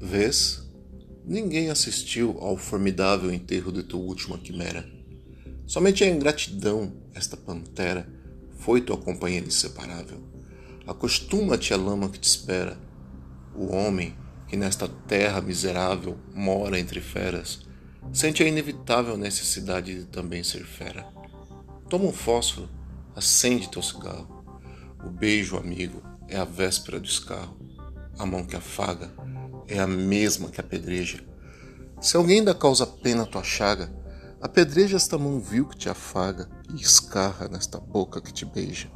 Vês? Ninguém assistiu ao formidável enterro de tua última quimera. Somente a ingratidão, esta pantera, foi tua companheira inseparável. Acostuma-te à lama que te espera. O homem que nesta terra miserável mora entre feras, sente a inevitável necessidade de também ser fera. Toma um fósforo, acende teu cigarro. O beijo amigo é a véspera do escarro. A mão que afaga é a mesma que apedreja. Se alguém da causa pena tua chaga, apedreja esta mão vil que te afaga e escarra nesta boca que te beija.